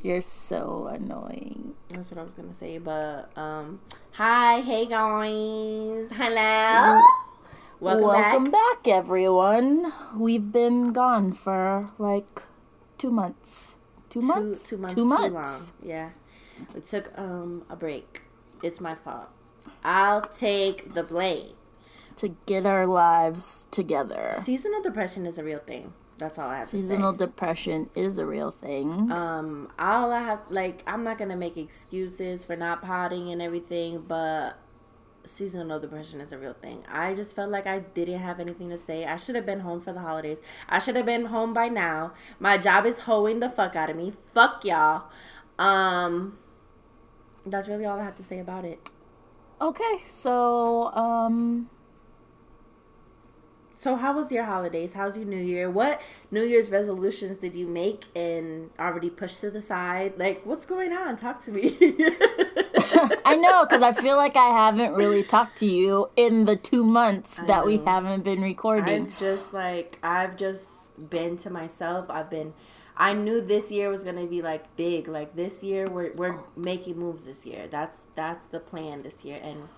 You're so annoying. That's what I was gonna say. But um, hi, hey guys, hello. Welcome, Welcome back. back, everyone. We've been gone for like two months. Two months. Two, two months. Two Too months. long. Yeah. We took um a break. It's my fault. I'll take the blame. To get our lives together. Seasonal depression is a real thing. That's all I have Seasonal to say. depression is a real thing. Um, all I have like I'm not gonna make excuses for not potting and everything, but seasonal depression is a real thing. I just felt like I didn't have anything to say. I should have been home for the holidays. I should have been home by now. My job is hoeing the fuck out of me. Fuck y'all. Um, that's really all I have to say about it. okay, so um So, how was your holidays? How's your New Year? What New Year's resolutions did you make and already pushed to the side? Like, what's going on? Talk to me. I know because I feel like I haven't really talked to you in the two months I that we haven't been recording. I've just like I've just been to myself. I've been I knew this year was gonna be like big. Like this year we're we're making moves this year. That's that's the plan this year and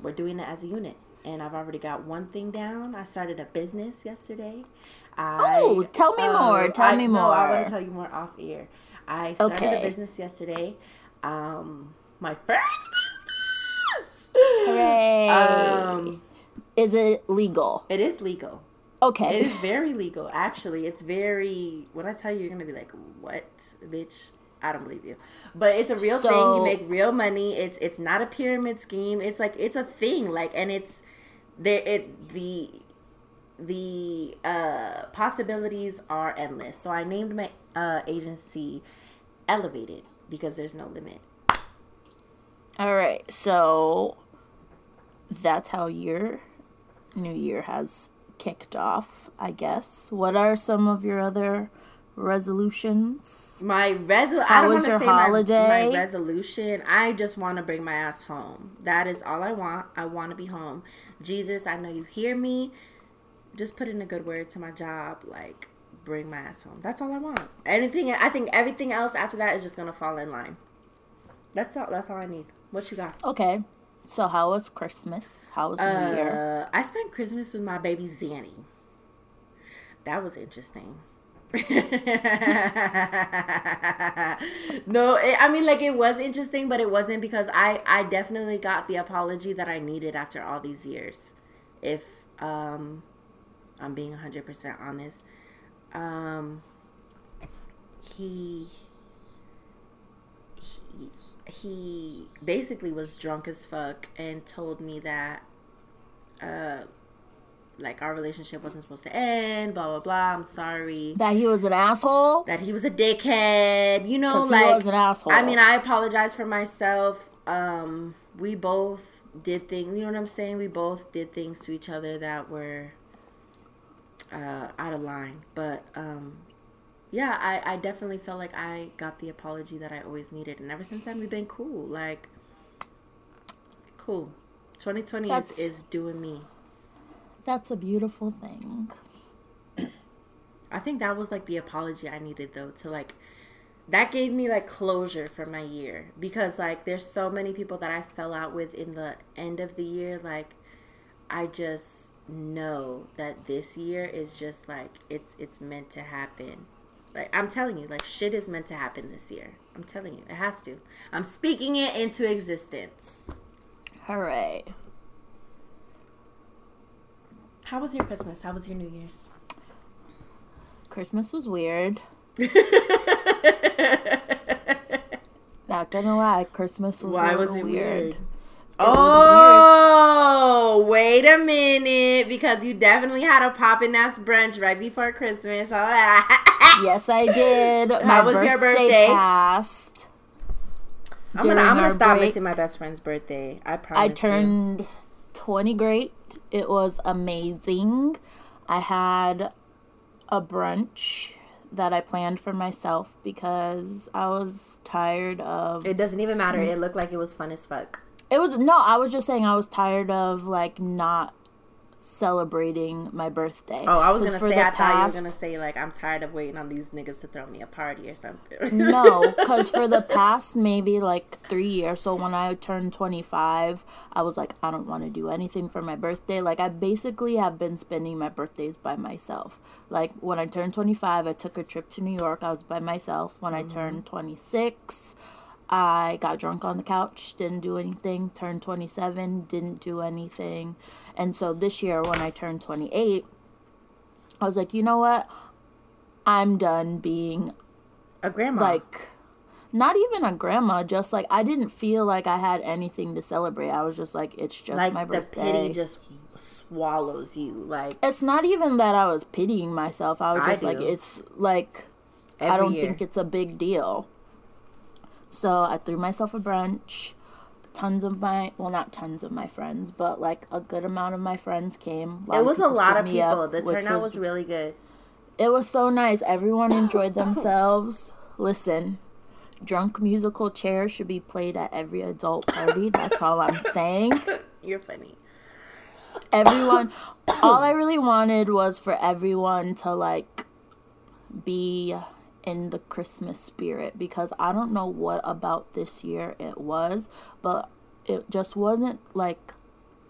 we're doing it as a unit. And I've already got one thing down. I started a business yesterday. Oh, tell me more. Tell I, me no, I want to tell you more off air. I started a business yesterday. Um, my first business. Hooray. Um, Is it legal? it is legal. Okay. It is very legal, actually. It's very. When I tell you, you're gonna be like, "What, bitch?" I don't believe you, but it's a real thing. You make real money. It's it's not a pyramid scheme. It's like it's a thing. Like, and it's there. It the the uh possibilities are endless. So I named my uh agency Elevated because there's no limit. All right. So that's how your new year has kicked off, I guess. What are some of your other resolutions? My resol I How was your say my, holiday? my resolution. I just want to bring my ass home. That is all I want. I want to be home. Jesus, I know you hear me. Just put in a good word to my job. Like, bring my ass home. That's all I want. Anything. I think everything else after that is just gonna fall in line. That's all. That's all I need. What you got? Okay. So how was Christmas? How was New Year? Uh, I spent Christmas with my baby Zanny. That was interesting. no, it, I mean like it was interesting, but it wasn't because I I definitely got the apology that I needed after all these years. If um I'm being 100% honest. Um he he he basically was drunk as fuck and told me that uh like our relationship wasn't supposed to end blah blah blah i'm sorry That he was an asshole? that he was a dickhead you know 'Cause he like was an asshole. i mean i apologize for myself um we both did things you know what i'm saying we both did things to each other that were uh out of line but um yeah, I, I definitely felt like I got the apology that I always needed. And ever since then, we've been cool. Like, cool. 2020 is, is doing me. That's a beautiful thing. I think that was like the apology I needed, though, to like, that gave me like closure for my year. Because, like, there's so many people that I fell out with in the end of the year. Like, I just know that this year is just like, it's, it's meant to happen. Like I'm telling you, like shit is meant to happen this year. I'm telling you, it has to. I'm speaking it into existence. Hooray. How was your Christmas? How was your New Year's? Christmas was weird. Not gonna lie, Christmas was weird. Why was it weird. weird? was oh, wait a minute, because you definitely had a poppin' ass brunch right before Christmas. All that. Yes, I did. My How was your birthday? Passed. I'm gonna, I'm gonna stop break. missing my best friend's birthday. I promise. I you. turned 20 great. It was amazing. I had a brunch that I planned for myself because I was tired of It doesn't even matter. It looked like it was fun as fuck. It was no, I was just saying I was tired of like not celebrating my birthday. Oh, I was gonna say. I thought you were gonna say like I'm tired of waiting on these niggas to throw me a party or something. no, because for the past maybe like three years, so when I turned 25, I was like, I don't want to do anything for my birthday. Like, I basically have been spending my birthdays by myself. Like, when I turned 25, I took a trip to New York, I was by myself. When I turned mm-hmm. 26, I got drunk on the couch, didn't do anything. Turned 27, didn't do anything. And so this year, when I turned 28, I was like, you know what? I'm done being a grandma. like not even a grandma just like i didn't feel like i had anything to celebrate i was just like it's just like my the birthday pity just swallows you. Like it's not even that i was pitying myself i was I just like it's like every i don't year. think it's a big deal so i threw myself a brunch tons of my well not tons of my friends but like a good amount of my friends came it was a lot of people. up, the turnout was really good. It was so nice. Everyone enjoyed themselves. Listen, drunk musical chairs should be played at every adult party. That's all I'm saying. You're funny. Everyone, all I really wanted was for everyone to like be in the Christmas spirit because I don't know what about this year it was, but it just wasn't like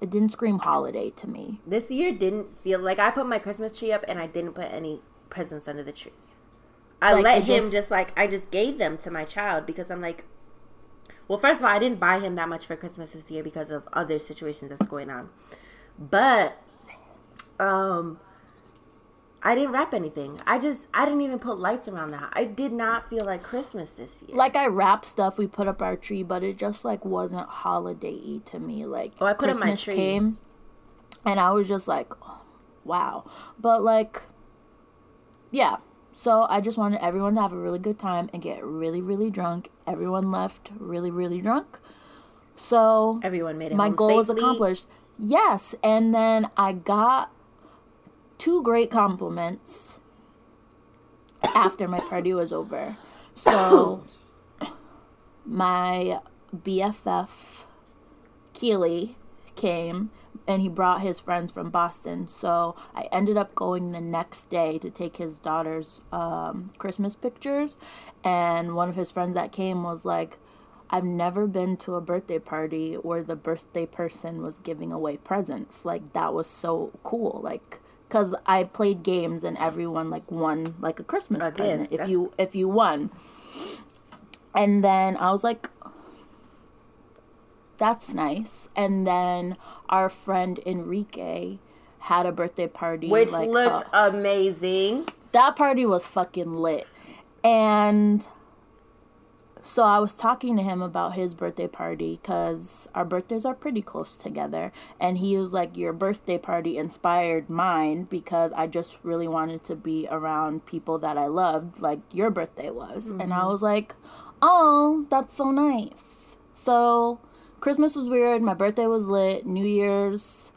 it didn't scream holiday to me. This year didn't feel like I put my Christmas tree up and I didn't put any presents under the tree. I Like, let him just- just like I just gave them to my child because I'm like well first of all I didn't buy him that much for Christmas this year because of other situations that's going on. But um I didn't wrap anything. I just I didn't even put lights around the house. I did not feel like Christmas this year. Like I wrapped stuff, we put up our tree, but it just like wasn't holiday-y to me. Like Oh, I put up my Christmas tree. came, and I was just like, oh, wow. But like, yeah. So I just wanted everyone to have a really good time and get really, really drunk. Everyone left really, really drunk. So Everyone made it my goal was accomplished. Yes, and then I got two great compliments after my party was over. So my BFF Keely came and he brought his friends from Boston. So I ended up going the next day to take his daughter's um, Christmas pictures. And one of his friends that came was like, I've never been to a birthday party where the birthday person was giving away presents. Like that was so cool. Like cuz I played games and everyone like won like a Christmas gift. present if you if you won. And then I was like that's nice. And then our friend Enrique had a birthday party which like, looked uh, amazing. that party was fucking lit. And so I was talking to him about his birthday party because our birthdays are pretty close together. And he was like, Your birthday party inspired mine because I just really wanted to be around people that I loved, like your birthday was. And I mm-hmm. was like, Oh, that's so nice. So Christmas was weird. My birthday was lit. New Year's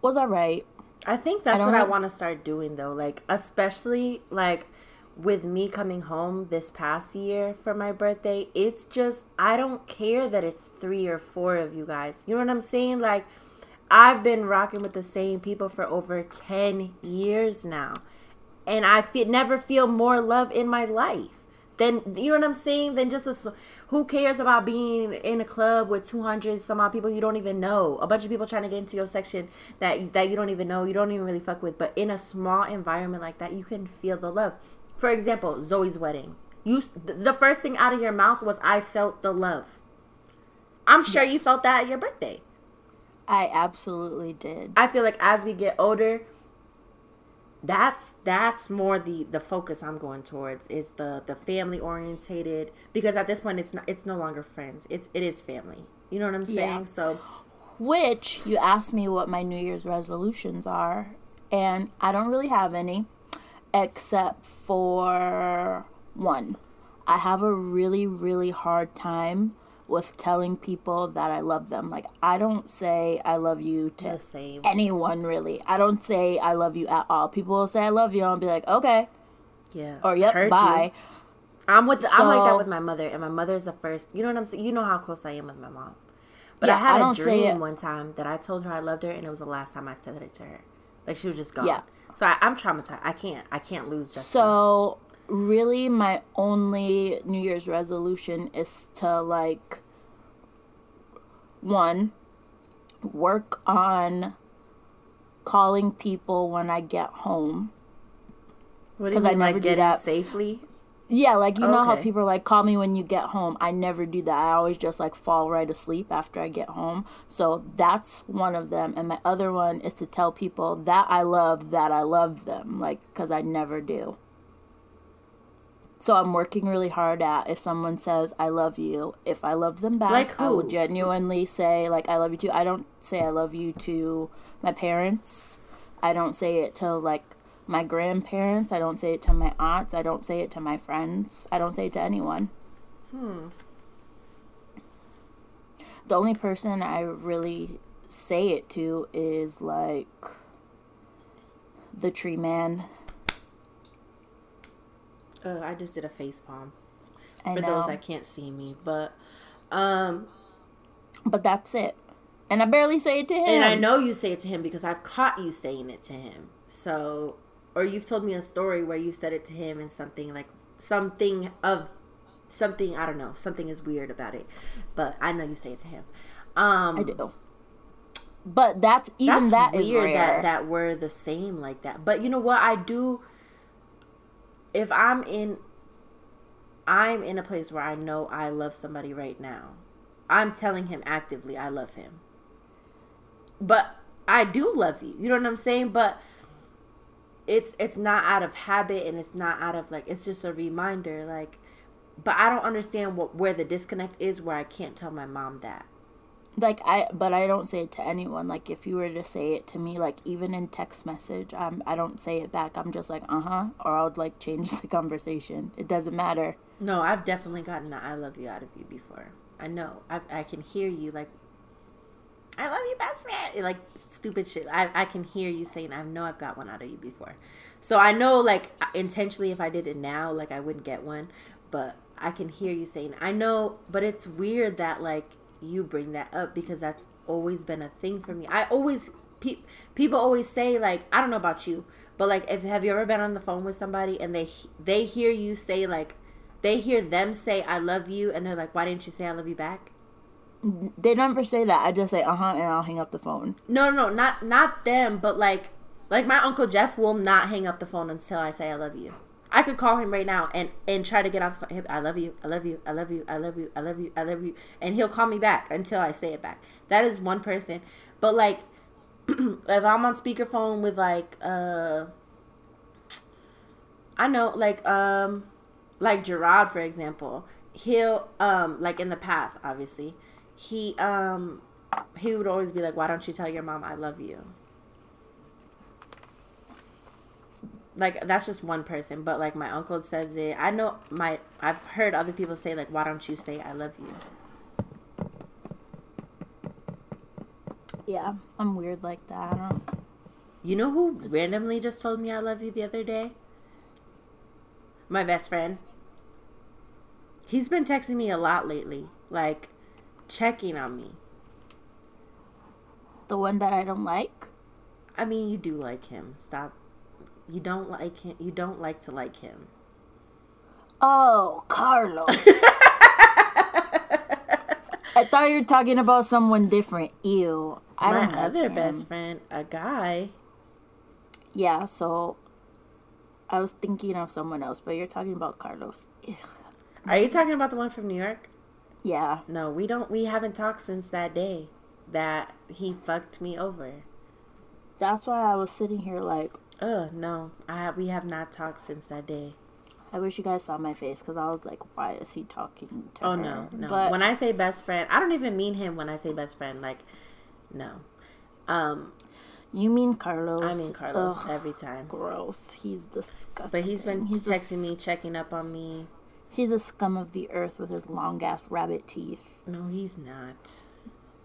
was alright. I think that's don't what I want to start doing though. Like especially like with me coming home this past year for my birthday, it's just I don't care that it's 3 or 4 of you guys. You know what I'm saying? Like I've been rocking with the same people for over 10 years now. And I feel, never feel more love in my life. than, you know what I'm saying? Than just a, who cares about being in a club with 200 some odd people you don't even know, a bunch of people trying to get into your section that that you don't even know, you don't even really fuck with. But in a small environment like that, you can feel the love. For example, Zoe's wedding. You th- the first thing out of your mouth was I felt the love. I'm sure you felt that at your birthday. I absolutely did. I feel like as we get older, that's that's more the the focus I'm going towards is the the family orientated because at this point it's not it's no longer friends it's it is family you know what I'm saying Yeah. so Which you asked me what my New Year's resolutions are, and I don't really have any except for one. I have a really, really hard time with telling people that I love them. Like I don't say I love you to anyone really. I don't say I love you at all. People will say I love you and I'll be like, "Okay." Yeah. Or yep, Heard you. bye. I'm with the, I'm like that with my mother, and my mother's the first. You know what I'm saying? You know how close I am with my mom. But Yeah, I had I a dream one time that I told her I loved her, and it was the last time I said it to her. Like she was just gone. Yeah. So I, I'm traumatized. I can't. I can't lose. Just So really my only New Year's resolution is to like one work on calling people when I get home. what do you 'cause I never like do that. safely? Yeah, like you know how people are like call me when you get home. I never do that. I always just like fall right asleep after I get home. So that's one of them. And my other one is to tell people that I love that I love them, like cuz I never do. So I'm working really hard at if someone says I love you, if I love them back, Like I will genuinely say like I love you too. I don't say I love you to my parents. I don't say it to like my grandparents. I don't say it to my aunts. I don't say it to my friends. I don't say it to anyone. Hmm. The only person I really say it to is like the tree man. Uh, I just did a face palm I for know, those that can't see me, but um, but that's it. And I barely say it to him. and I know you say it to him because I've caught you saying it to him. So, or you've told me a story where you said it to him and something like something of something I don't know, something is weird about it, but I know you say it to him. Um, I do. But that's even that's that is weird rare. that that we're the same like that. But you know what? I do. If I'm in, I'm in a place where I know I love somebody right now. I'm telling him actively I love him. But I do love you. You know what I'm saying? But it's it's not out of habit and it's not out of like it's just a reminder like but I don't understand what where the disconnect is where I can't tell my mom that. like I but I don't say it to anyone. Like if you were to say it to me, like even in text message, um, I don't say it back. I'm just like uh huh, or I'll like change the conversation. It doesn't matter. No, I've definitely gotten the I love you out of you before. I know. I, I can hear you like, I love you, best friend. Like stupid shit. I, I can hear you saying, I know I've got one out of you before. So I know, like, intentionally, if I did it now, like, I wouldn't get one. But I can hear you saying, I know, but it's weird that, like, you bring that up because that's always been a thing for me. I always, pe- people always say, like, I don't know about you, but, like, if have you ever been on the phone with somebody and they they hear you say, like, they hear them say I love you and they're like, why didn't you say I love you back? They never say that. I just say uh huh, and I'll hang up the phone. No, no, no, not not them, but like like my uncle Jeff will not hang up the phone until I say I love you. I could call him right now and and try to get off the phone. I love you. I love you. I love you. I love you. I love you. I love you. And he'll call me back until I say it back. That is one person. But like if I'm on speakerphone with like uh I know like um like Gerard for example, he'll um like in the past obviously, he um he would always be like, "Why don't you tell your mom I love you?" Like that's just one person, but like my uncle says it. I know my I've heard other people say like, "Why don't you say I love you?" Yeah, I'm weird like that. I don't. You know who randomly just told me I love you the other day? My best friend. He's been texting me a lot lately, like checking on me. The one that I don't like. I mean, you do like him. Stop. You don't like him. You don't like to like him. Oh, Carlos. I thought you were talking about someone different. Ew. I My don't like other him. best friend, a guy. Yeah, so I was thinking of someone else, but you're talking about Carlos. Ugh. Are you talking about the one from New York? Yeah. No, we don't. We haven't talked since that day that he fucked me over. That's why I was sitting here like, Oh no, I we have not talked since that day. I wish you guys saw my face because I was like, why is he talking to Oh her? no, no. But when I say best friend, I don't even mean him when I say best friend. Like, no. Um, you mean Carlos? I mean Carlos Ugh, every time. gross. He's disgusting. But he's been he's texting me, checking up on me. He's a scum of the earth with his long ass rabbit teeth. No, he's not.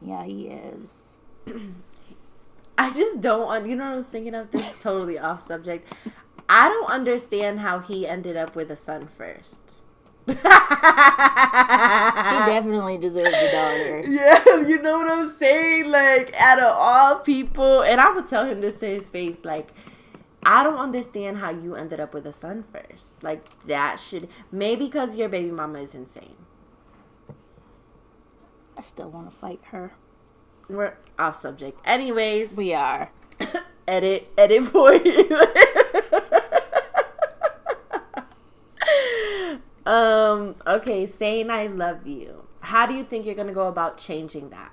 Yeah, he is. I just don't. You know what I was thinking of? This is totally off subject. I don't understand how he ended up with a son first. He definitely deserves a daughter. Yeah, you know what I'm saying? Like, out of all people, and I would tell him this to his face, like, I don't understand how you ended up with a son first. Like, that should, maybe because your baby mama is insane. I still want to fight her. We're off subject. Anyways, We are. edit, edit for you. um, okay, saying I love you. How do you think you're going to go about changing that?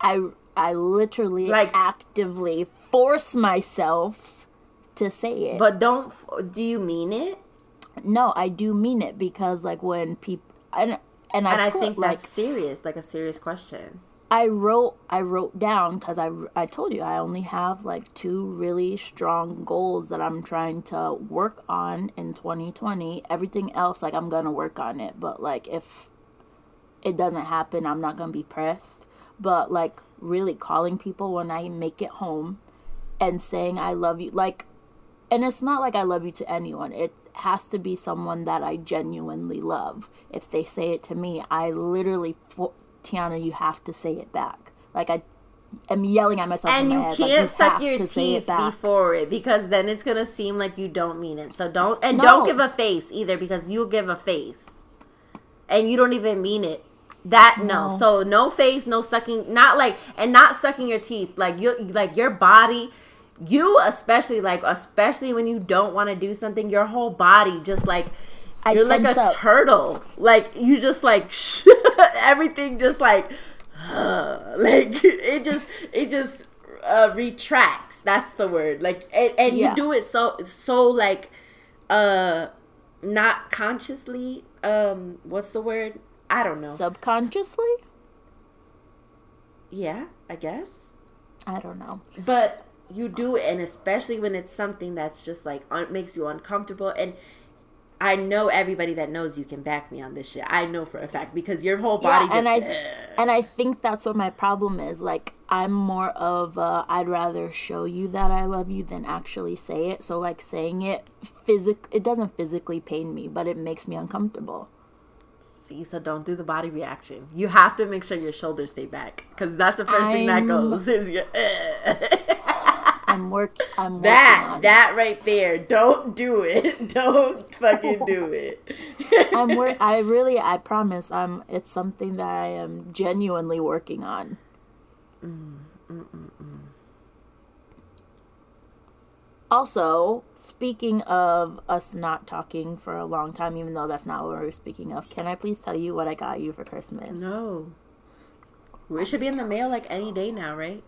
I I literally Like- actively force myself to say it. But don't, do you mean it? no, I do mean it because like when people and and I, And I put, think like that's serious, like a serious question. I wrote I wrote down because I I told you I only have like two really strong goals that I'm trying to work on in 2020. Everything else like I'm gonna work on it, but like if it doesn't happen, I'm not gonna be pressed. But like really calling people when I make it home and saying I love you, like, and it's not like I love you to anyone. It has to be someone that I genuinely love. If they say it to me, I literally, Tiana, you have to say it back. Like I am yelling at myself. And in you head, can't like, suck your say it teeth before it because then it's gonna seem like you don't mean it. So don't and No. don't give a face either because you'll give a face, and you don't even mean it. That no. No. So no face, no sucking. Not like and not sucking your teeth. Like you, like your body. You especially like especially when you don't want to do something, your whole body just like I you're like a up. turtle. Like you just like everything just like like it just it just uh retracts. That's the word. Like and, and Yeah. you do it so so like uh not consciously. Um what's the word? I don't know. Subconsciously, yeah, I guess. I don't know. But you do and especially when it's something that's just like un- makes you uncomfortable and I know everybody that knows you can back me on this shit. I know for a fact because your whole body yeah, and I and I think that's what my problem is. Like I'm more of uh, I'd rather show you that I love you than actually say it. So like saying it physic it doesn't physically pain me, but it makes me uncomfortable. See, so don't do the body reaction. You have to make sure your shoulders stay back because that's the first thing that goes. Is your I'm work I'm working that on it. that right there. Don't do it. Don't fucking do it. I'm work I really I promise I'm it's something that I am genuinely working on. Mm, mm, mm, Also, speaking of us not talking for a long time, even though that's not what we are speaking of, can I please tell you what I got you for Christmas? no. It should be in the mail like any day now, right?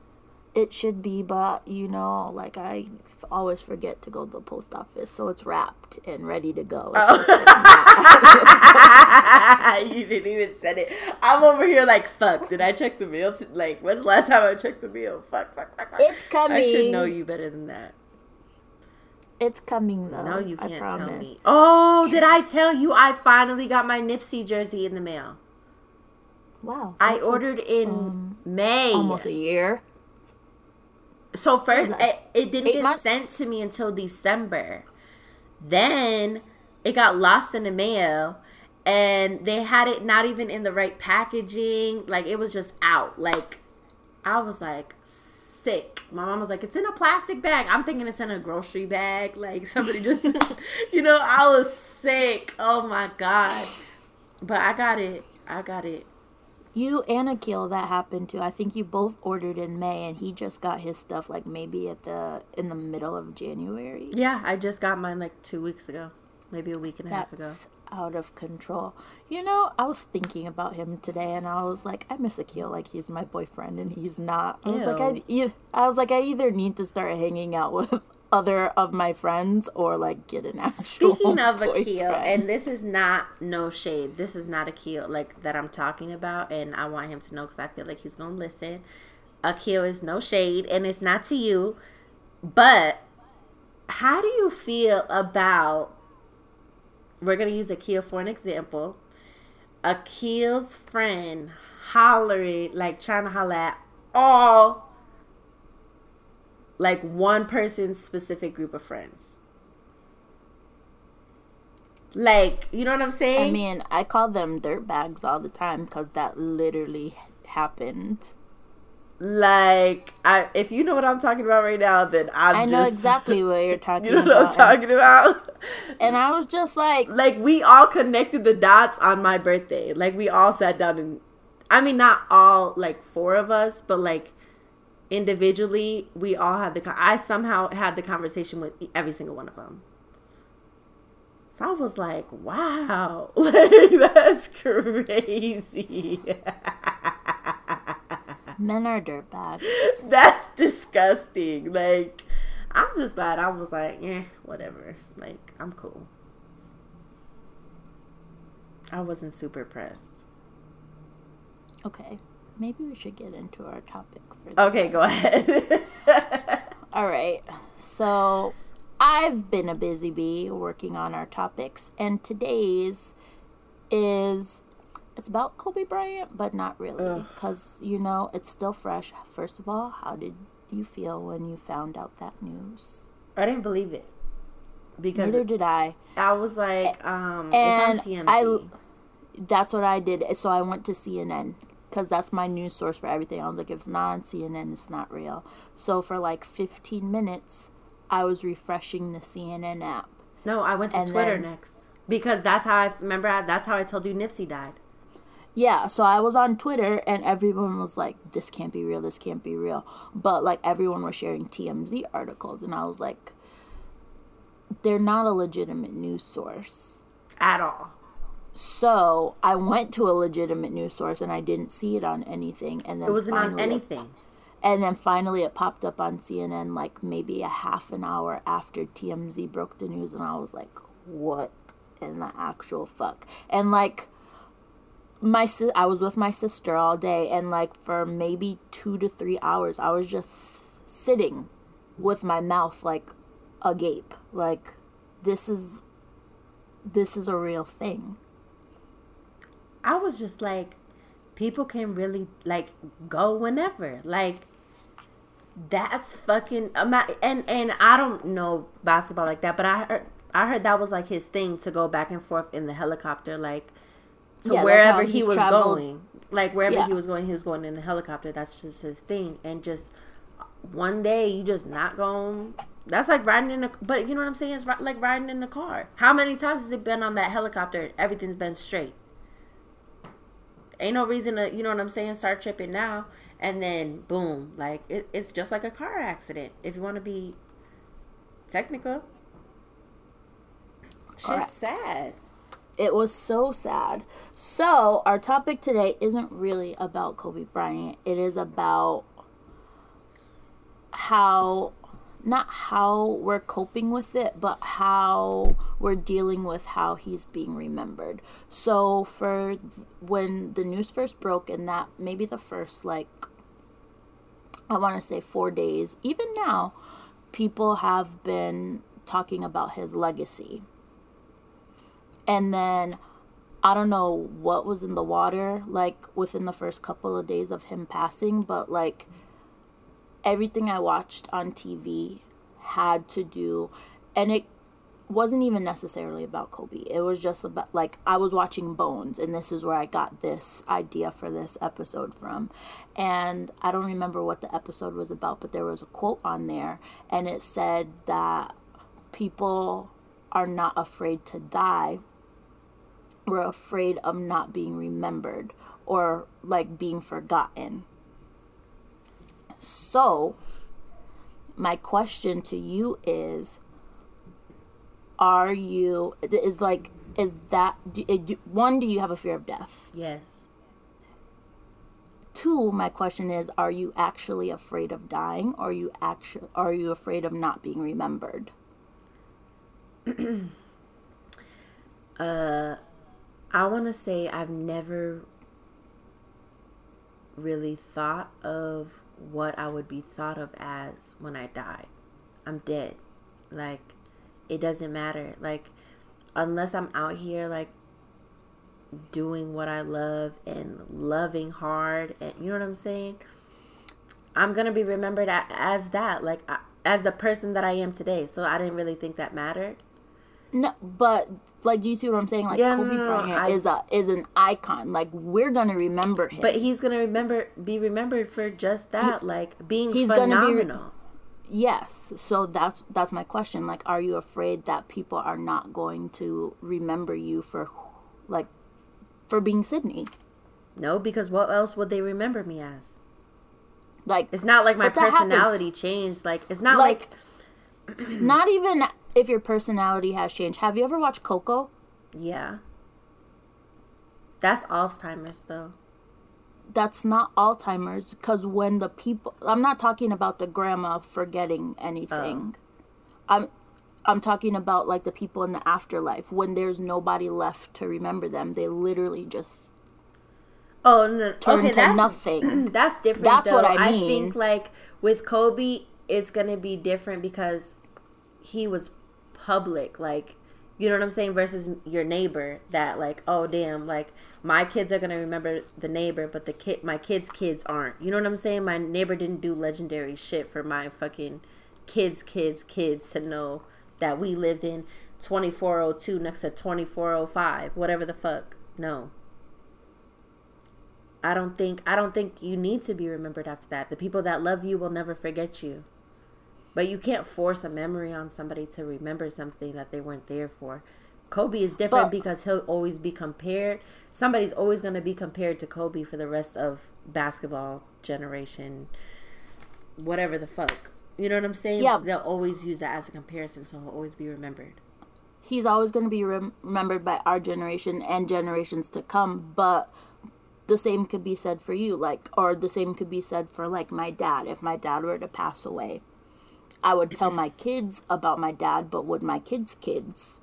It should be, but you know, like I always forget to go to the post office, so it's wrapped and ready to go. Oh. like you didn't even send it. I'm over here like, fuck. Did I check the mail? To, like, when's the last time I checked the mail? Fuck, fuck, fuck, fuck. It's coming. I should know you better than that. It's coming though. No, you can't tell promise. me. Oh, did I tell you I finally got my Nipsey jersey in the mail? Wow. I ordered in May. um, almost a year. So first, it, it didn't get months? sent to me until December. Then it got lost in the mail, and they had it not even in the right packaging. Like it was just out. Like I was like sick. My mom was like, "It's in a plastic bag." I'm thinking it's in a grocery bag. Like somebody just, you know, I was sick. Oh my god! But I got it. I got it. You and Akil, that happened to. I think you both ordered in May, and he just got his stuff like maybe at the in the middle of January. Yeah, I just got mine like two weeks ago, maybe a week and a half ago. Out of control. You know, I was thinking about him today, and I was like, I miss Akil like he's my boyfriend, and he's not. I was like, I, e- I was like, I either need to start hanging out with other of my friends or like get an actual. Speaking of Akil, and this is not no shade. This is not Akil like that I'm talking about, and I want him to know because I feel like he's gonna listen. Akil is no shade, and it's not to you. But how do you feel about? We're gonna use Akil for an example. Akil's friend hollering, like trying to holler at all, like one person's specific group of friends. Like, you know what I'm saying? I mean, I call them dirt bags all the time because that literally happened. Like, I if you know what I'm talking about right now, then I'm I know just- exactly what you're talking You know about. what I'm talking about? And I was just like, like we all connected the dots on my birthday. Like we all sat down and I mean not all like four of us, but like individually we all had the I somehow had the conversation with every single one of them. So I was like, wow. Like that's crazy. Men are dirt bags. that's disgusting. Like I'm just glad I was like, yeah, whatever. Like I'm cool. I wasn't super pressed. Okay, maybe we should get into our topic for Okay, go ahead. All right. So I've been a busy bee working on our topics, and today's is it's about Kobe Bryant, but not really, because you know it's still fresh. First of all, how did you feel when you found out that news? I didn't believe it because Neither did I. I was like, um, And it's on TMZ. I- That's what I did. So I went to CNN because that's my news source for everything. I was like, if it's not on CNN, it's not real. So for like 15 minutes, I was refreshing the CNN app. no, I went to Twitter then- next because that's how I remember. I, that's how I told you Nipsey died. Yeah, so I was on Twitter and everyone was like, this can't be real, this can't be real. But like everyone was sharing TMZ articles, and I was like, they're not a legitimate news source. At all. So I went to a legitimate news source and I didn't see it on anything. And then It wasn't on it- anything. and then finally it popped up on CNN like maybe a half an hour after TMZ broke the news, and I was like, what in the actual fuck? And like, my si- I was with my sister all day, and like for maybe two to three hours, I was just sitting with my mouth like agape, like this is this is a real thing. I was just like, people can really like go whenever. Like, that's fucking. And and I don't know basketball like that, but I heard I heard that was like his thing to go back and forth in the helicopter, like to Yeah, wherever he was traveled. going. Like wherever Yeah. he was going, he was going in the helicopter. That's just his thing. And just uh, one day, you just not going. That's like riding in a. But you know what I'm saying? It's like riding in the car. How many times has it been on that helicopter? Everything's been straight ain't no reason to you know what i'm saying start tripping now and then boom like it, it's just like a car accident if you want to be technical shit's Correct. sad It was so sad. So, our topic today isn't really about Kobe Bryant. It is about how, not how we're coping with it, but how we're dealing with how he's being remembered. So, for when the news first broke, and that maybe the first, like, I want to say four days, even now, people have been talking about his legacy. And then I don't know what was in the water like within the first couple of days of him passing, but like everything I watched on TV had to do and it wasn't even necessarily about Kobe. It was just about like I was watching Bones and this is where I got this idea for this episode from. And I don't remember what the episode was about, but there was a quote on there and it said that people are not afraid to die. We're afraid of not being remembered or like being forgotten. So, my question to you is are you is like is that do, do, one do you have a fear of death? Yes. Two my question is are you actually afraid of dying or are you actually are you afraid of not being remembered? Uh i want to say i've never really thought of what i would be thought of as when i died i'm dead like it doesn't matter like unless i'm out here like doing what I love and loving hard and you know what I'm saying? I'm going to be remembered as that like as the person that I am today. So I didn't really think that mattered. No, but like, do you see what I'm saying? Like, Yeah, Kobe no, no, Bryant I- is a is an icon. Like, we're gonna remember him. But he's going to remember be remembered for just that like being he's gonna be re- phenomenal. yes. So that's that's my question. Like, are you afraid that people are not going to remember you for, like, for being Sydney? no, because what else would they remember me as? Like, It's not like my that happens. personality changed. Like it's not Like- like not even if your personality has changed. Have you ever watched Coco? yeah. That's Alzheimer's though. that's not Alzheimer's because when the people I'm not talking about the grandma forgetting anything. Oh. I'm I'm talking about like the people in the afterlife when there's nobody left to remember them. They literally just Oh no! turn okay, to that's nothing. that's different. That's what though. I I mean. think like with Kobe, it's gonna be different because he was public. Like you know what I'm saying versus your neighbor. That like oh damn like my kids are gonna remember the neighbor, but the kid my kids' kids aren't. You know what I'm saying? My neighbor didn't do legendary shit for my fucking kids' kids' kids to know that we lived in 2402 next to 2405, whatever the fuck. No. I don't think I don't think you need to be remembered after that. The people that love you will never forget you. But you can't force a memory on somebody to remember something that they weren't there for. Kobe is different But- because he'll always be compared. Somebody's always going to be compared to Kobe for the rest of basketball generation, whatever the fuck. You know what I'm saying? Yeah. They'll always use that as a comparison, so he'll always be remembered. He's always going to be rem- remembered by our generation and generations to come, but the same could be said for you like or the same could be said for like my dad if my dad were to pass away. I would tell my kids about my dad, but would my kids' kids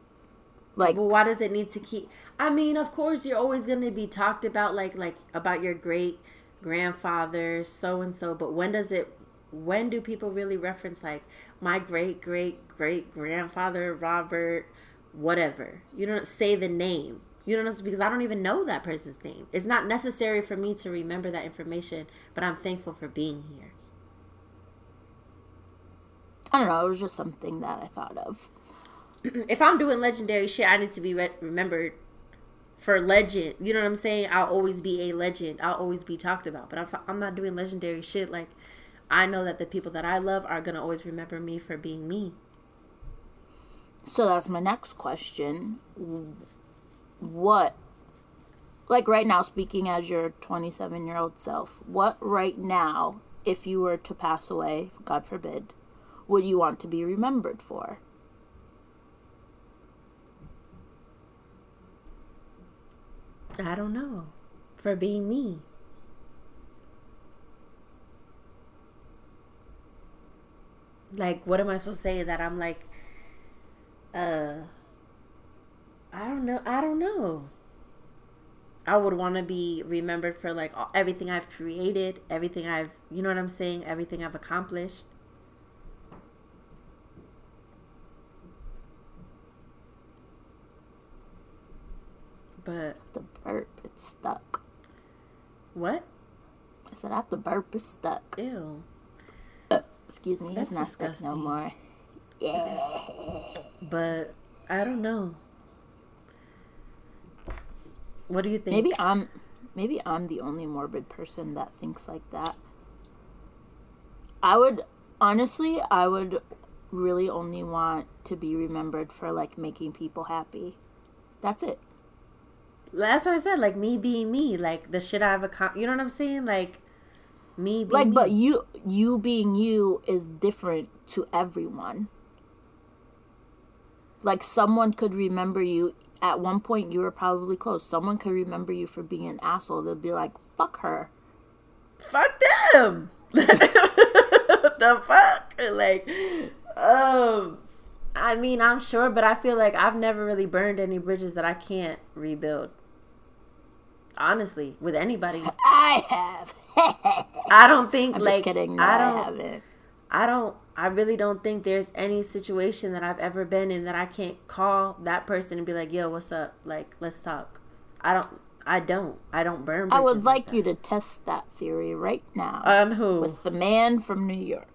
like But why does it need to keep? I mean, of course, you're always going to be talked about, like like about your great grandfather, so and so. But when does it? When do people really reference like my great great great grandfather Robert, whatever? You don't say the name. You don't know because I don't even know that person's name. It's not necessary for me to remember that information, but I'm thankful for being here. I don't know, it was just something that I thought of. if I'm doing legendary shit, I need to be re- remembered for legend. You know what I'm saying? I'll always be a legend. I'll always be talked about. But if I'm not doing legendary shit, like I know that the people that I love are gonna always remember me for being me. So that's my next question. What, like right now, speaking as your 27 year old self, what right now, if you were to pass away, God forbid, would you want to be remembered for? I don't know. For being me. Like, what am I supposed to say that I'm like, uh, I don't know. I don't know. I would want to be remembered for like all, everything I've created, everything I've, you know what I'm saying, everything I've accomplished. But The burp, it's stuck. what? I said after burp, it's stuck. Ew. Excuse me, That's it's not stuck no more. Yeah. But I don't know. What do you think? Maybe I'm maybe I'm the only morbid person that thinks like that. I would honestly, I would really only want to be remembered for like making people happy. That's it. That's what I said. Like me being me, like the shit I've accomplished. You know what I'm saying? Like me being Like me. but you you being you is different to everyone. Like someone could remember you at one point you were probably close. Someone could remember you for being an asshole. They'll be like, "Fuck her." fuck them. the fuck? Like, um, I mean, I'm sure, but I feel like I've never really burned any bridges that I can't rebuild. Honestly, with anybody, I have. I don't think I'm like kidding. No, I I, don't. haven't. I don't I really don't think there's any situation that I've ever been in that I can't call that person and be like, "Yo, what's up? Like, let's talk." I don't. I don't. I don't burn. I would bridges like you to test that theory right now On who? with the man from New York.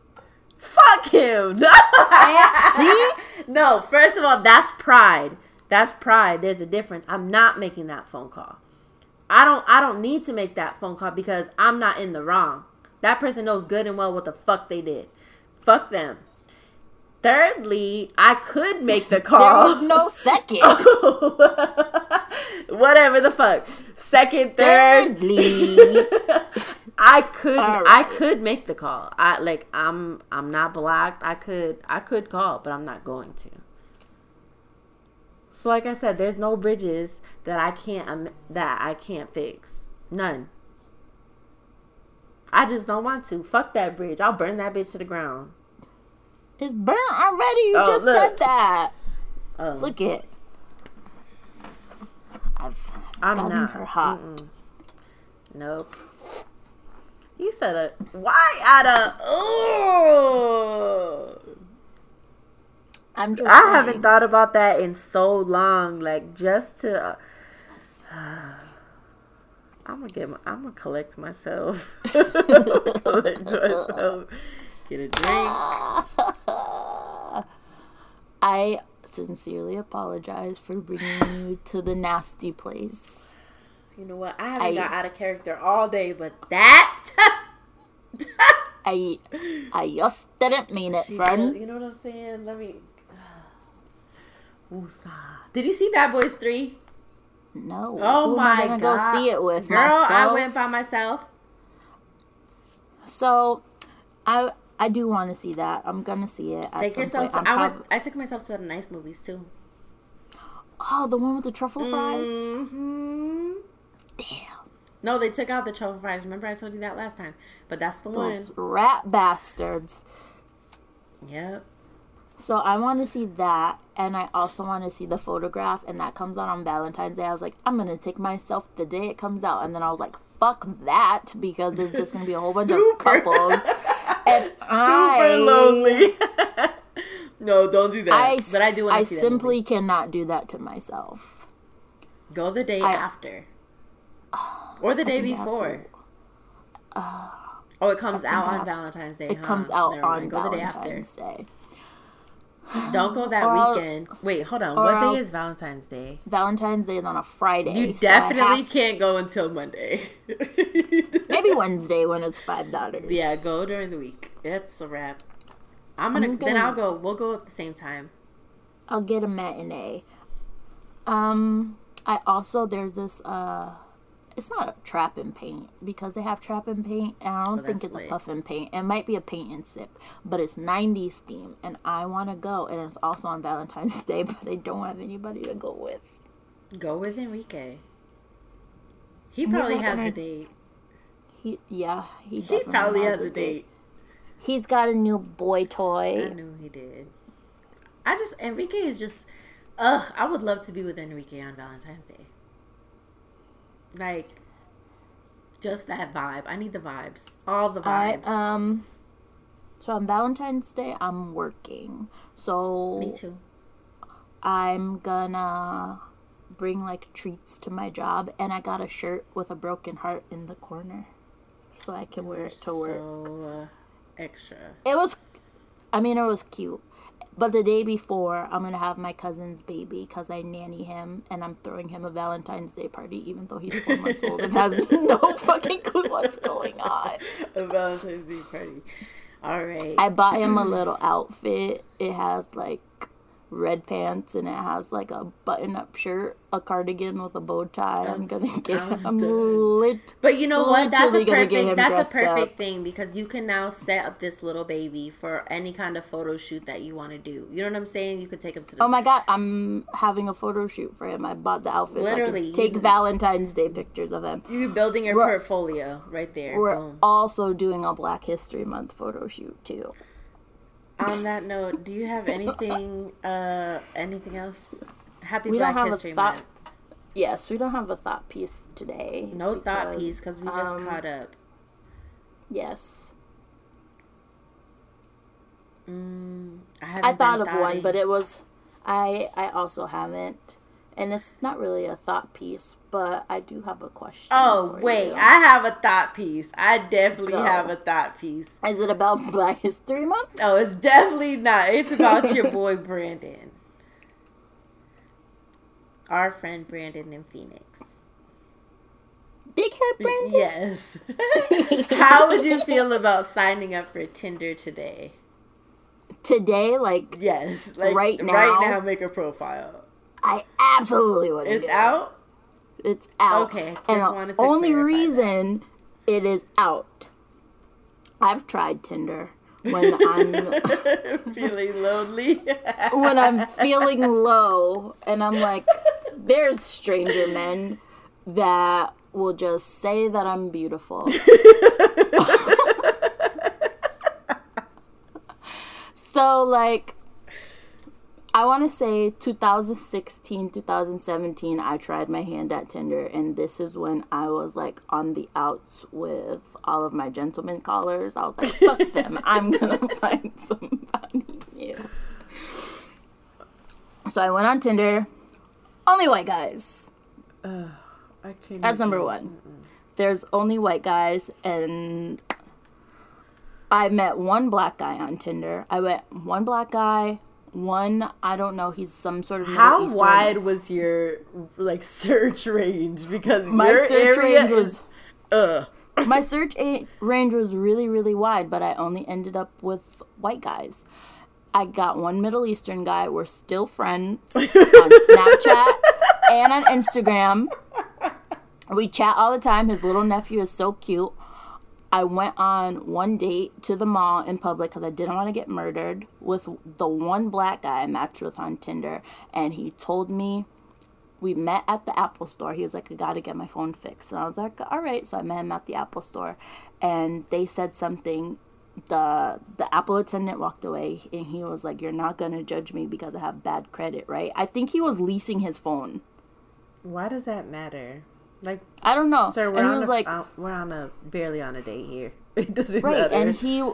Fuck him. See? No, first of all, that's pride. That's pride. There's a difference. I'm not making that phone call. I don't I don't need to make that phone call because I'm not in the wrong. That person knows good and well what the fuck they did. Fuck them. Thirdly, I could make the call. There was no second. Whatever the fuck. Second, third. Thirdly, I could All I could make the call. I like I'm I'm not blocked. I could I could call, but I'm not going to. So like I said, there's no bridges that I can't um, that I can't fix. None. I just don't want to. Fuck that bridge. I'll burn that bitch to the ground. it's burnt already. You Oh, just look. said that. Oh, Look it. I've I'm gotten not. her hot. Mm-mm. Nope. You said a why out of oh I'm just. I haven't thought about that in so long. Like just to, uh, I'm gonna get. My, I'm gonna collect myself. collect myself. Get a drink. I sincerely apologize for bringing you to the nasty place. You know what? I haven't I- got out of character all day, but that. I I just didn't mean it, She friend. did- You know what I'm saying? Let me. Woosah. Did you see Bad Boys Three? No. Oh Who am I my god! go see it with girl. I went by myself. So, I I do want to see that. I'm gonna see it. Take yourself. To, I'm prob- went. I took myself to the nice movies too. Oh, the one with the truffle fries. hmm Damn, No, they took out the truffle fries. Remember I told you that last time. But that's the one. those rat bastards. Yep. So I want to see that, and I also want to see the photograph, and that comes out on Valentine's Day. I was like, I'm gonna take myself the day it comes out, and then I was like, fuck that, because there's just gonna be a whole bunch of couples, and Super I, lonely. no, don't do that. I, but I do want I see simply cannot do that to myself. go the day I- after, or the day think I have before. to- oh, it comes out on Valentine's Day. It huh? comes out Never on mind. Go the day Valentine's Day. Don't go that Or I'll- weekend. Wait, hold on. What I'll- day is Valentine's Day? Valentine's Day is on a Friday. You so definitely have- can't go until Monday. maybe Wednesday when it's five dollars. Yeah, go during the week. It's a wrap. I'm gonna, I'm then gonna- I'll go. We'll go at the same time. I'll get a matinee. Um, I also there's this uh, it's not a trap and paint because they have trap and paint, and I don't Oh, think it's a puff and paint. It might be a paint and sip, but it's '90s theme, and I want to go, and it's also on Valentine's Day, but I don't have anybody to go with. Go with Enrique. He probably and has I- a date. He, yeah, he, He probably has a date. He's got a new boy toy. I knew he did. I just Enrique is just. Ugh, I would love to be with Enrique on Valentine's Day. Like, just that vibe. I need the vibes. All the I vibes. um, so on Valentine's Day I'm working, so Me too. I'm gonna bring like treats to my job, and I got a shirt with a broken heart in the corner, so I can wear it to work. So uh, extra. It was, I mean, it was cute. But the day before, I'm gonna have my cousin's baby because I nanny him, and I'm throwing him a Valentine's Day party, even though he's four months old and has no fucking clue what's going on. A Valentine's Day party. All right. I bought him a little outfit. It has like red pants and it has like a button up shirt, a cardigan with a bow tie. I'm, I'm gonna get I'm I'm lit. But you know what? That's a literally gonna get perfect. That's a perfect up. thing because you can now set up this little baby for any kind of photo shoot that you want to do. You know what I'm saying? You could take him to the. Oh my god, I'm having a photo shoot for him. I bought the outfit Literally, so take you- Valentine's Day pictures of him. You're building your We're- portfolio right there. We're Boom. also doing a Black History Month photo shoot too. On that note, do you have anything? uh Anything else? Happy We Black don't have History a thought. Month. Yes, we don't have a thought piece today. No thought piece because we just um, caught up. Yes, Mm, I, I thought of one, but it was I. I also haven't, and it's not really a thought piece, but I do have a question. Oh wait, you. I have a thought piece. I definitely Go. have a thought piece. is it about Black History Month? Oh, it's definitely not. It's about your boy Brandon. Our friend Brandon in Phoenix. Big head Brandon. Yes. How would you feel about signing up for Tinder today? Today, like Yes. Like Right now? Right now, make a profile. I absolutely wouldn't. It's out. It's out. Okay, And the only reason it is out. I've tried Tinder when I'm Feeling lonely. when I'm feeling low and I'm like, there's stranger men that will just say that I'm beautiful. so, like, I want to say 2016, 2017, I tried my hand at Tinder, and this is when I was like on the outs with all of my gentleman callers. I was like, fuck them, I'm gonna find somebody new. So I went on Tinder. Only white guys. I can't That's number one. There's only white guys, and I met one black guy on Tinder. I met one black guy. One, I don't know. He's some sort of Middle How Eastern- wide was your like search range? Because My your search area range was uh my search a- range was really really wide, but I only ended up with white guys. I got one Middle Eastern guy. We're still friends on Snapchat and on Instagram. We chat all the time. His little nephew is so cute. I went on one date to the mall in public because I didn't want to get murdered with the one black guy I matched with on Tinder. And he told me we met at the Apple store. He was like, I gotta get my phone fixed. And I was like, all right. So I met him at the Apple store. And they said something. The the Apple attendant walked away and he was like, You're not gonna judge me because I have bad credit, right? I think he was leasing his phone. why does that matter? Like I don't know. sir, we're and he on was a, like we're on a barely on a date here. It doesn't Right, matter. and he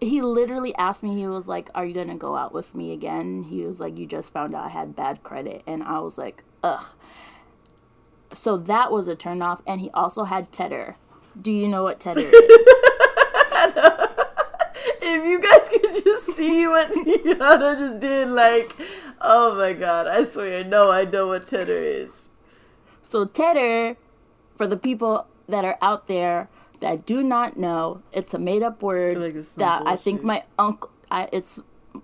he literally asked me. He was like, "Are you gonna go out with me again?" He was like, "You just found out I had bad credit," and I was like, "Ugh." So that was a turnoff, and he also had Tedder. Do you know what Tedder is? if you guys could just see what Tiana just did, like, oh my god, I swear, no, I know what Tedder is. so Tedder, for the people that are out there that do not know, it's a made-up word like that I think my uncle. I, it's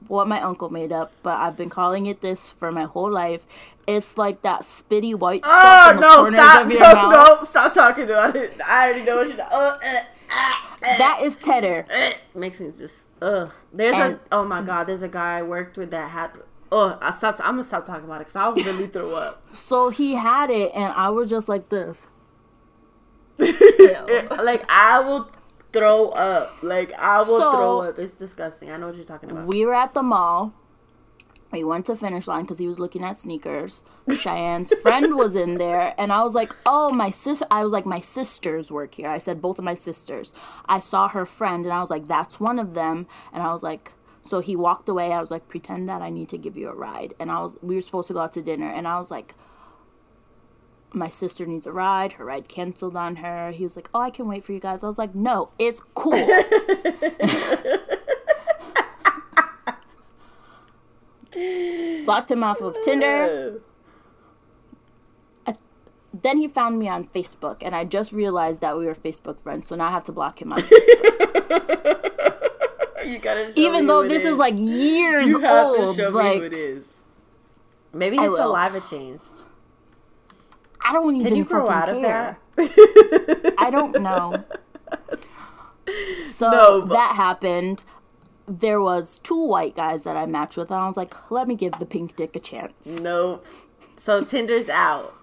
what my uncle made up, but I've been calling it this for my whole life. It's like that spitty white stuff Oh in the no, stop, no, mouth. no, stop talking about it. I already know what you're. Uh, uh, ah, uh, That is Tedder. uh, makes me just ugh. There's And- a oh my god, there's a guy I worked with that had. Oh, I stopped. I'm gonna stop talking about it because I'll really throw up. So he had it, and I was just like this. like I will throw up. Like I will So- throw up. It's disgusting. I know what you're talking about. We were at the mall. We went to finish line because he was looking at sneakers. Cheyenne's friend was in there, and I was like, "Oh, my sister." I was like, "My sisters work here." I said, "Both of my sisters." I saw her friend, and I was like, "That's one of them." And I was like, so he walked away. I was like, "Pretend that I need to give you a ride." And I was, we were supposed to go out to dinner, and I was like, "My sister needs a ride. Her ride canceled on her." He was like, "Oh, I can wait for you guys." I was like, "No, it's cool." Blocked him off of Tinder. Then he found me on Facebook, and I just realized that we were Facebook friends. So now I have to block him on Facebook. You gotta. Show Even me though who this is like years you have old. to show me like who it is. Maybe his saliva changed. I don't even Can you grow out of that? I don't know. So No, but- that happened. There was two white guys that I matched with, and I was like, "Let me give the pink dick a chance." Nope. So Tinder's out.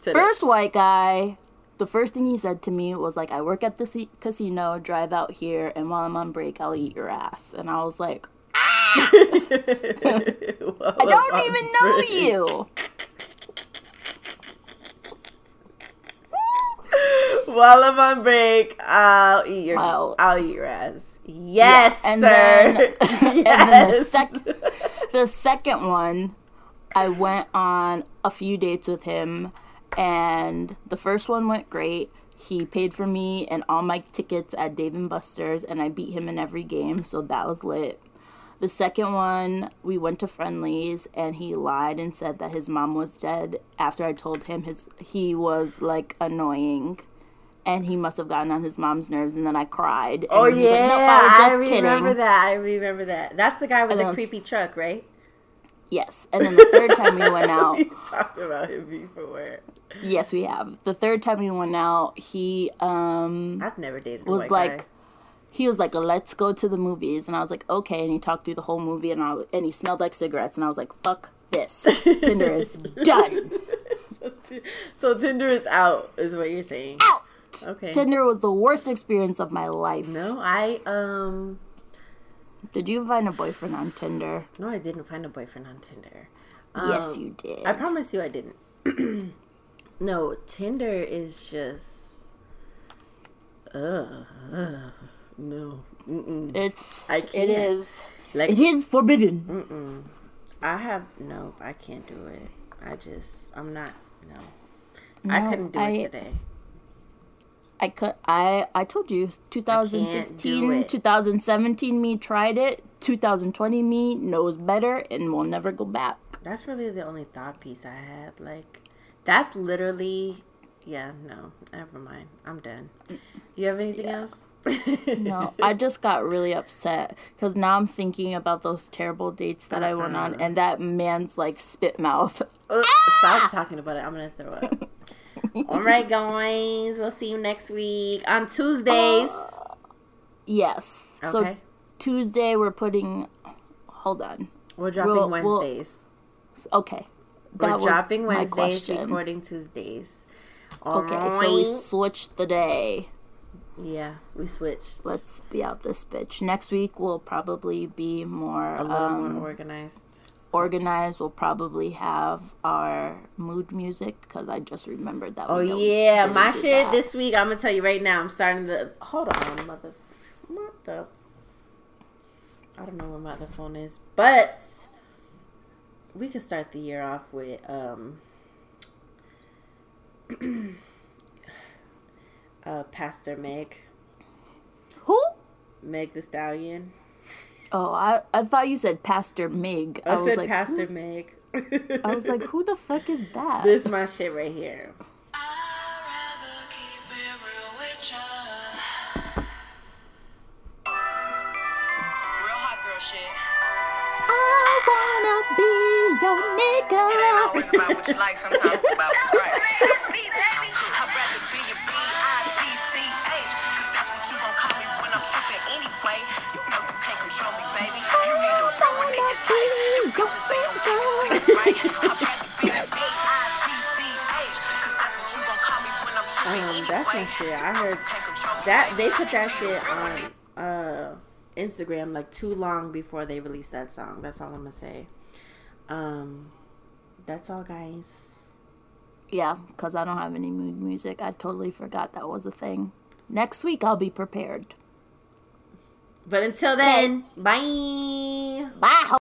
today. First white guy, the first thing he said to me was like, "I work at the c- casino, drive out here, and while I'm on break, I'll eat your ass." And I was like, ah! "I don't even know you." While I'm on break, I'll eat your. I'll- I'll, eat your ass. Yes, and sir. then- yes. And then the, sec- the second one, I went on a few dates with him, and the first one went great. He paid for me and all my tickets at Dave and Buster's, and I beat him in every game, so that was lit. The second one, we went to Friendly's, and he lied and said that his mom was dead. After I told him his he was like annoying, and he must have gotten on his mom's nerves, and then I cried. And Oh was like, yeah, "Nope, I I remember kidding." that. I remember that. That's the guy with And the then- creepy truck, right? Yes, and then the third time we went out. we talked about him before. Yes, we have. The third time we went out, he um I've never dated. Was like guy. he was like, "Let's go to the movies," and I was like, "Okay." And he talked through the whole movie, and I and he smelled like cigarettes, and I was like, "Fuck this, Tinder is done, so Tinder is out, is what you're saying. out." Okay. Tinder was the worst experience of my life. No, I um Did you find a boyfriend on Tinder? no, I didn't find a boyfriend on Tinder. yes, Um, you did. I promise you, I didn't. no, Tinder is just. Ugh, ugh, no. Mm-mm. it's I it can't. is Like it is forbidden. I have no, I can't do it. I just, I'm not. No, I couldn't do I- it today. I could I I told you 2016 2017 me tried it 2020 me knows better and will never go back. That's really the only thought piece I had. Like, that's literally, yeah. No, never mind. I'm done. You have anything else? No, I just got really upset because now I'm thinking about those terrible dates that I went Uh-uh. on and that man's like spit mouth. Uh, Stop talking about it. I'm gonna throw up. All right, guys. We'll see you next week on Tuesdays. Yes. Okay. So Tuesday we're putting. Hold on. We're dropping we'll- we'll- Wednesdays. Okay. We're That was dropping Wednesdays, recording Tuesdays. Okay, so we switched the day. yeah, we switched. Let's be out this bitch. Next week will probably be more a little um, more organized. Organized. We'll probably have our mood music because I just remembered that. Oh yeah, my shit that. this week. I'm gonna tell you right now. I'm starting the. Hold on, mother, mother. I don't know where my other phone is, but we could start the year off with um. uh, Pastor Meg, Who? Meg the Stallion. Oh, I, I thought you said Pastor Mig. I, I, was said like, Pastor who- Meg. I was like, who the fuck is that? This is my shit right here. I'd rather keep it real with ya. Real hot girl shit. I wanna be your It ain't nigga. always about what you like, sometimes it's about what's right. Um, that's my shit. I heard Can't control me, that they put that shit need a real one on uh Instagram like too long before they released that song. That's all I'm gonna say. Um, that's all, guys. Yeah, because I don't have any mood music. I totally forgot that was a thing. Next week I'll be prepared. But until then, bye. Bye.